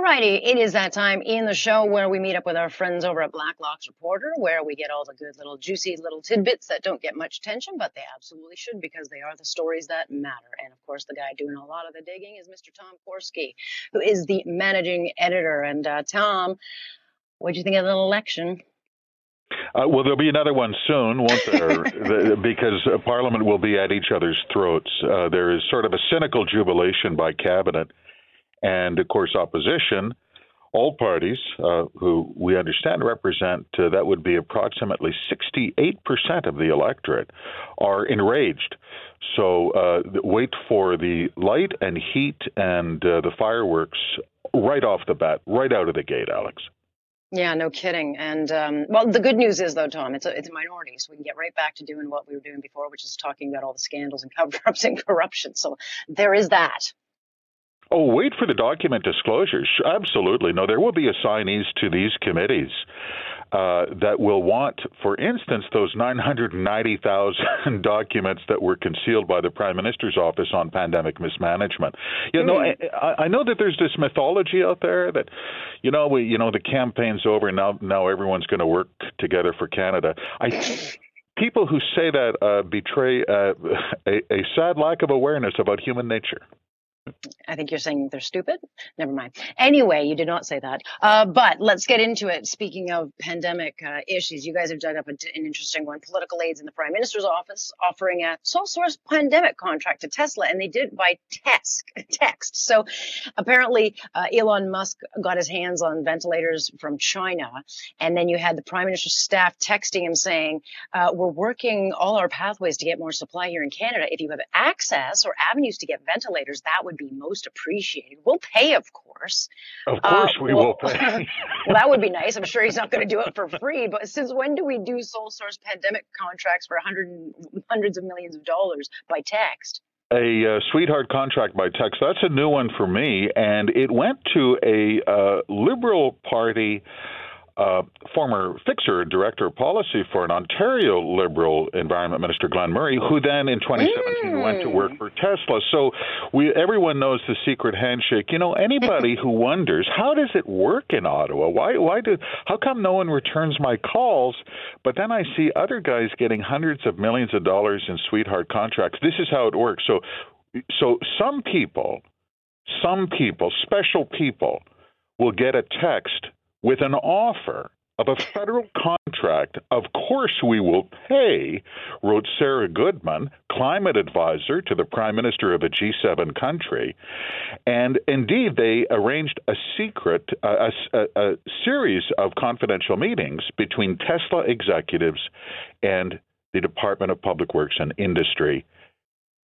Alrighty, it is that time in the show where we meet up with our friends over at Blacklock's Reporter, where we get all the good little juicy little tidbits that don't get much attention, but they absolutely should because they are the stories that matter. And of course, the guy doing a lot of the digging is Mr. Tom Korski, who is the managing editor. And uh, Tom, what do you think of the election? Uh, well, there'll be another one soon, won't there? the, because uh, Parliament will be at each other's throats. Uh, there is sort of a cynical jubilation by cabinet and of course opposition. All parties, uh, who we understand represent uh, that would be approximately 68% of the electorate, are enraged. So uh, wait for the light and heat and uh, the fireworks right off the bat, right out of the gate, Alex. Yeah, no kidding. And um, well, the good news is though, Tom, it's a it's a minority, so we can get right back to doing what we were doing before, which is talking about all the scandals and cover-ups and corruption. So there is that. Oh, wait for the document disclosures. Absolutely. No, there will be assignees to these committees. Uh, that will want, for instance, those 990,000 documents that were concealed by the Prime Minister's office on pandemic mismanagement. You know, mm. I, I know that there's this mythology out there that, you know, we, you know, the campaign's over now. Now everyone's going to work together for Canada. I people who say that uh, betray uh, a, a sad lack of awareness about human nature. I think you're saying they're stupid. Never mind. Anyway, you did not say that. Uh, but let's get into it. Speaking of pandemic uh, issues, you guys have dug up a, an interesting one. Political aides in the prime minister's office offering a sole source pandemic contract to Tesla, and they did it by text. Text. So apparently, uh, Elon Musk got his hands on ventilators from China, and then you had the prime minister's staff texting him saying, uh, "We're working all our pathways to get more supply here in Canada. If you have access or avenues to get ventilators, that would be most appreciated. We'll pay, of course. Of course, uh, we well, will pay. well, that would be nice. I'm sure he's not going to do it for free. But since when do we do sole source pandemic contracts for hundred, hundreds of millions of dollars by text? a uh, sweetheart contract by text. That's a new one for me, and it went to a uh, Liberal Party uh, former fixer, director of policy for an Ontario Liberal Environment Minister, Glenn Murray, who then in 2017 mm. went to work for Tesla. So we everyone knows the secret handshake. You know, anybody who wonders how does it work in Ottawa? Why why do how come no one returns my calls? But then I see other guys getting hundreds of millions of dollars in sweetheart contracts. This is how it works. So so some people, some people, special people will get a text with an offer of a federal contract, of course we will pay, wrote Sarah Goodman, climate advisor to the prime minister of a G7 country. And indeed, they arranged a secret, a, a, a series of confidential meetings between Tesla executives and the Department of Public Works and Industry.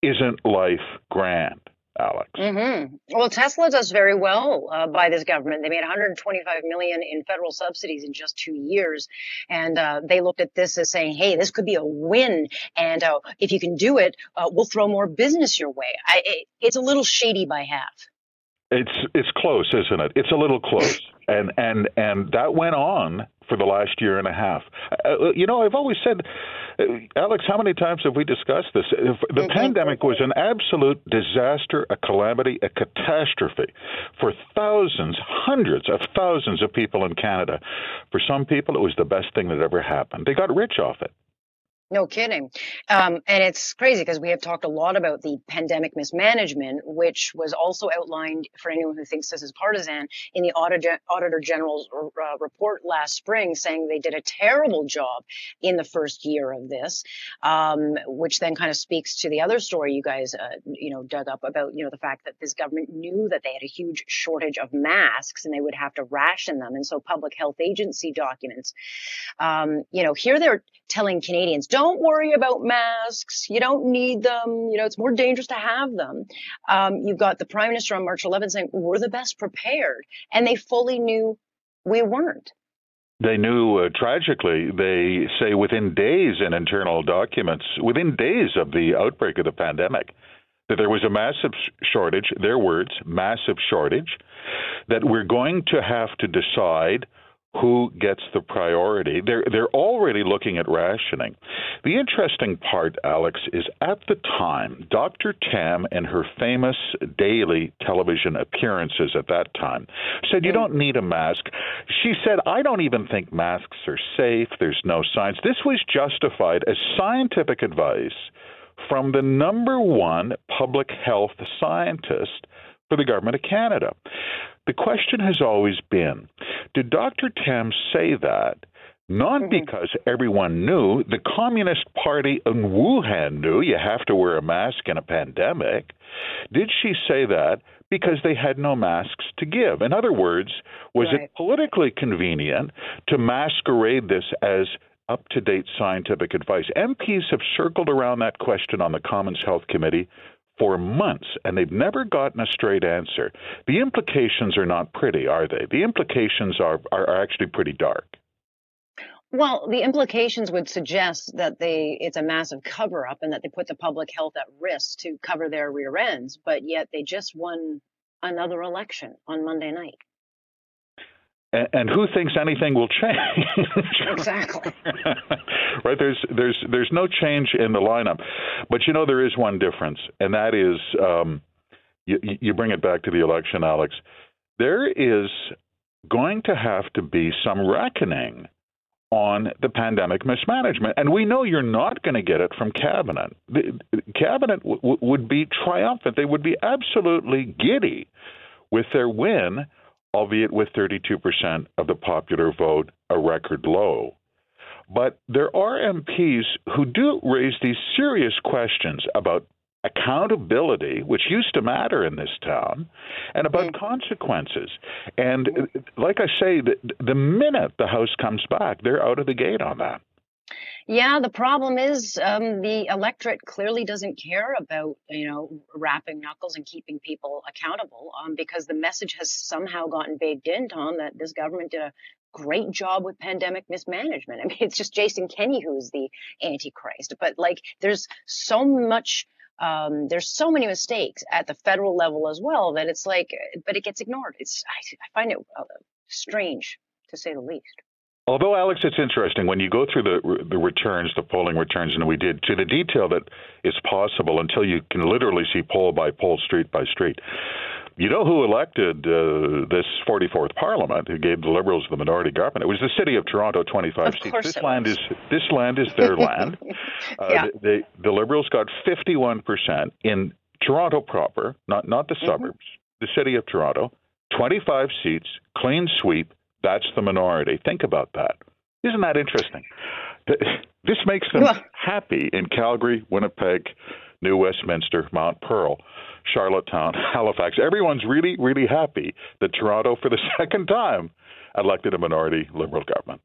Isn't life grand? Alex. Mm-hmm. Well, Tesla does very well uh, by this government. They made 125 million in federal subsidies in just two years, and uh, they looked at this as saying, "Hey, this could be a win, and uh, if you can do it, uh, we'll throw more business your way." I, it, it's a little shady by half. It's it's close, isn't it? It's a little close, and and and that went on for the last year and a half. Uh, you know, I've always said, uh, Alex, how many times have we discussed this? The mm-hmm. pandemic was an absolute disaster, a calamity, a catastrophe for thousands, hundreds of thousands of people in Canada. For some people, it was the best thing that ever happened. They got rich off it. No kidding. Um, and it's crazy because we have talked a lot about the pandemic mismanagement, which was also outlined for anyone who thinks this is partisan in the Auditor, General's uh, report last spring, saying they did a terrible job in the first year of this, um, which then kind of speaks to the other story you guys, uh, you know, dug up about, you know, the fact that this government knew that they had a huge shortage of masks and they would have to ration them. And so public health agency documents, um, you know, here they're telling Canadians, don't worry about masks. You don't need them. You know, it's more dangerous to have them. Um, you've got the prime minister on March 11th saying, we're the best prepared. And they fully knew we weren't. They knew uh, tragically, they say within days in internal documents, within days of the outbreak of the pandemic, that there was a massive shortage, their words, massive shortage, that we're going to have to decide who gets the priority. They're they're already looking at rationing. The interesting part, Alex, is at the time, Dr. Tam and her famous daily television appearances at that time said you mm. don't need a mask. She said I don't even think masks are safe. There's no science. This was justified as scientific advice from the number one public health scientist for the government of Canada. The question has always been did Dr. Tam say that? Not mm-hmm. because everyone knew, the Communist Party in Wuhan knew you have to wear a mask in a pandemic. Did she say that because they had no masks to give? In other words, was right. it politically convenient to masquerade this as up to date scientific advice? MPs have circled around that question on the Commons Health Committee for months, and they've never gotten a straight answer. The implications are not pretty, are they? The implications are, are actually pretty dark. Well, the implications would suggest that they it's a massive cover up and that they put the public health at risk to cover their rear ends, but yet they just won another election on Monday night and, who thinks anything will change? exactly. right. There's there's there's no change in the lineup, but you know there is one difference, and that is um, you, you bring it back to the election, Alex. There is going to have to be some reckoning on the pandemic mismanagement. And we know you're not going to get it from cabinet. The, cabinet w- would be triumphant. They would be absolutely giddy with their win albeit with 32% of the popular vote, a record low. But there are MPs who do raise these serious questions about accountability, which used to matter in this town, and about consequences. And uh, like I say, the, the minute the House comes back, they're out of the gate on that. Yeah, the problem is um, the electorate clearly doesn't care about you know rapping knuckles and keeping people accountable um, because the message has somehow gotten baked in, Tom, that this government did a great job with pandemic mismanagement. I mean, it's just Jason Kenney who's the antichrist, but like there's so much. Um, there's so many mistakes at the federal level as well that it's like, but it gets ignored. It's I, I find it uh, strange to say the least. Although, Alex, it's interesting when you go through the the returns, the polling returns, and we did to the detail that is possible until you can literally see poll by poll, street by street. You know who elected uh, this 44th Parliament, who gave the Liberals the minority government? It was the City of Toronto, 25 of seats. This land is this land is their land. Uh, yeah. the, the Liberals got 51 percent in Toronto proper, not not the mm-hmm. suburbs. The City of Toronto, 25 seats, clean sweep that's the minority. Think about that. Isn't that interesting? This makes them happy in Calgary, Winnipeg, New Westminster, Mount Pearl, Charlottetown, Halifax. Everyone's really, really happy that Toronto, for the second time, elected a minority Liberal government.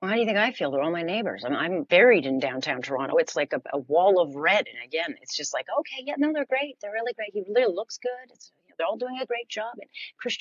Well, how do you think I feel? They're all my neighbors. I'm, I'm buried in downtown Toronto. It's like a, a, wall of red. And again, it's just like, okay, yeah, no, they're great. They're really great. He really looks good. It's they're all doing a great job. And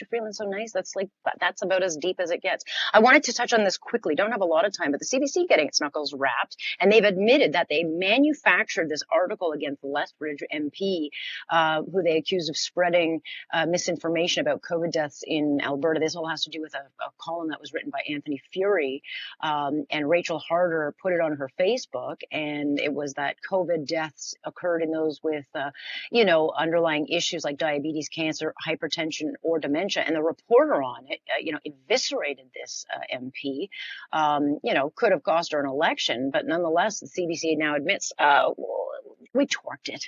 Freeland's so nice. That's like, that's about as deep as it gets. I wanted to touch on this quickly. Don't have a lot of time, but the CBC getting its knuckles rapped. And they've admitted that they manufactured this article against Lethbridge MP, uh, who they accused of spreading uh, misinformation about COVID deaths in Alberta. This all has to do with a, a column that was written by Anthony Furey Um, and Rachel Harder put it on her Facebook. And it was that COVID deaths occurred in those with, uh, you know, underlying issues like diabetes, cancer, cancer, hypertension, or dementia. And the reporter on it, uh, you know, eviscerated this uh, MP. Um, you know, could have cost her an election, but nonetheless, the CBC now admits uh, we torqued it.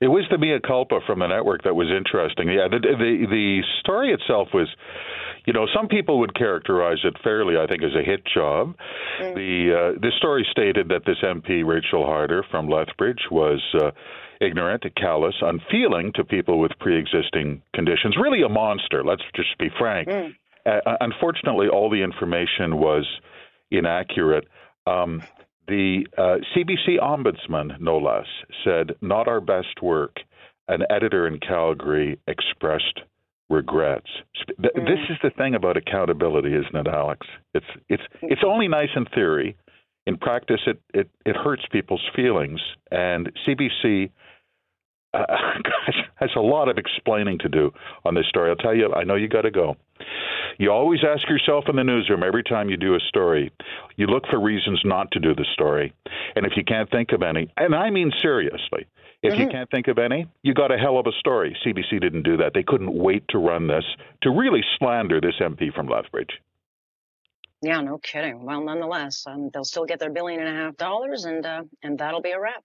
It was the mea culpa from the network that was interesting. Yeah, the the, the story itself was you know, some people would characterize it fairly, I think, as a hit job. Mm. The uh, the story stated that this MP Rachel Harder from Lethbridge was uh, ignorant, callous, unfeeling to people with pre-existing conditions. Really, a monster. Let's just be frank. Mm. Uh, unfortunately, all the information was inaccurate. Um, the uh, CBC ombudsman, no less, said, "Not our best work." An editor in Calgary expressed regrets. Mm. This is the thing about accountability, isn't it, Alex? It's it's it's only nice in theory. In practice, it it, it hurts people's feelings, and CBC uh, gosh, has a lot of explaining to do on this story. I'll tell you, I know you got to go. You always ask yourself in the newsroom every time you do a story, you look for reasons not to do the story. And if you can't think of any, and I mean seriously, if mm-hmm. you can't think of any, you got a hell of a story. CBC didn't do that. They couldn't wait to run this to really slander this MP from Lethbridge. Yeah, no kidding. Well, nonetheless, um, they'll still get their billion and a half dollars, and uh, and that'll be a wrap.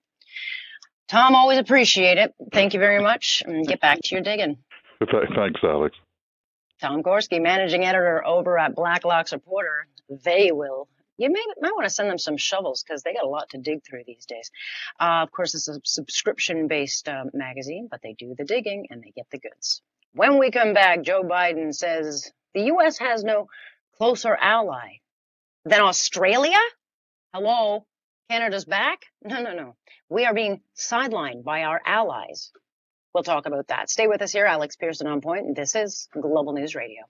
Tom, always appreciate it. Thank you very much, and get back to your digging. Thanks, Alex. Tom Korski, managing editor over at Blacklock's Reporter. They will. You may might want to send them some shovels because they got a lot to dig through these days. Uh, of course, it's a subscription-based uh, magazine, but they do the digging and they get the goods. When we come back, Joe Biden says the U.S. has no closer ally than Australia? Hello? Canada's back? No, no, no. We are being sidelined by our allies. We'll talk about that. Stay with us here. Alex Pierson on point. This is Global News Radio.